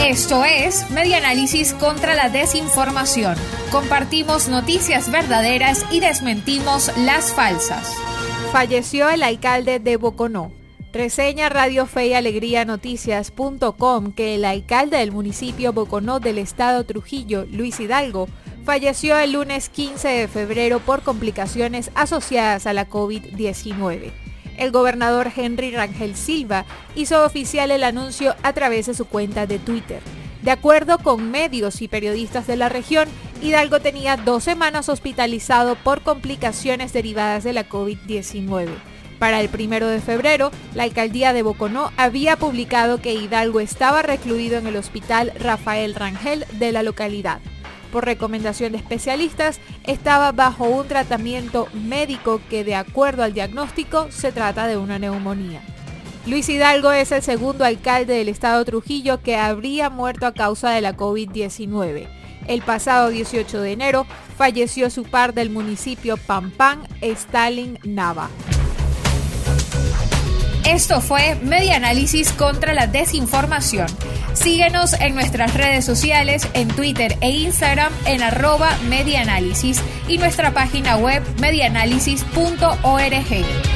Esto es Medianálisis contra la desinformación. Compartimos noticias verdaderas y desmentimos las falsas. Falleció el alcalde de Boconó. Reseña Radio Fe y Alegría Noticias.com que el alcalde del municipio Boconó del estado Trujillo, Luis Hidalgo, falleció el lunes 15 de febrero por complicaciones asociadas a la COVID-19. El gobernador Henry Rangel Silva hizo oficial el anuncio a través de su cuenta de Twitter. De acuerdo con medios y periodistas de la región, Hidalgo tenía dos semanas hospitalizado por complicaciones derivadas de la COVID-19. Para el primero de febrero, la alcaldía de Boconó había publicado que Hidalgo estaba recluido en el hospital Rafael Rangel de la localidad por recomendación de especialistas, estaba bajo un tratamiento médico que de acuerdo al diagnóstico se trata de una neumonía. Luis Hidalgo es el segundo alcalde del estado Trujillo que habría muerto a causa de la COVID-19. El pasado 18 de enero falleció su par del municipio Pampán, Stalin Nava. Esto fue Media Análisis contra la Desinformación. Síguenos en nuestras redes sociales, en Twitter e Instagram en arroba medianálisis y nuestra página web medianálisis.org.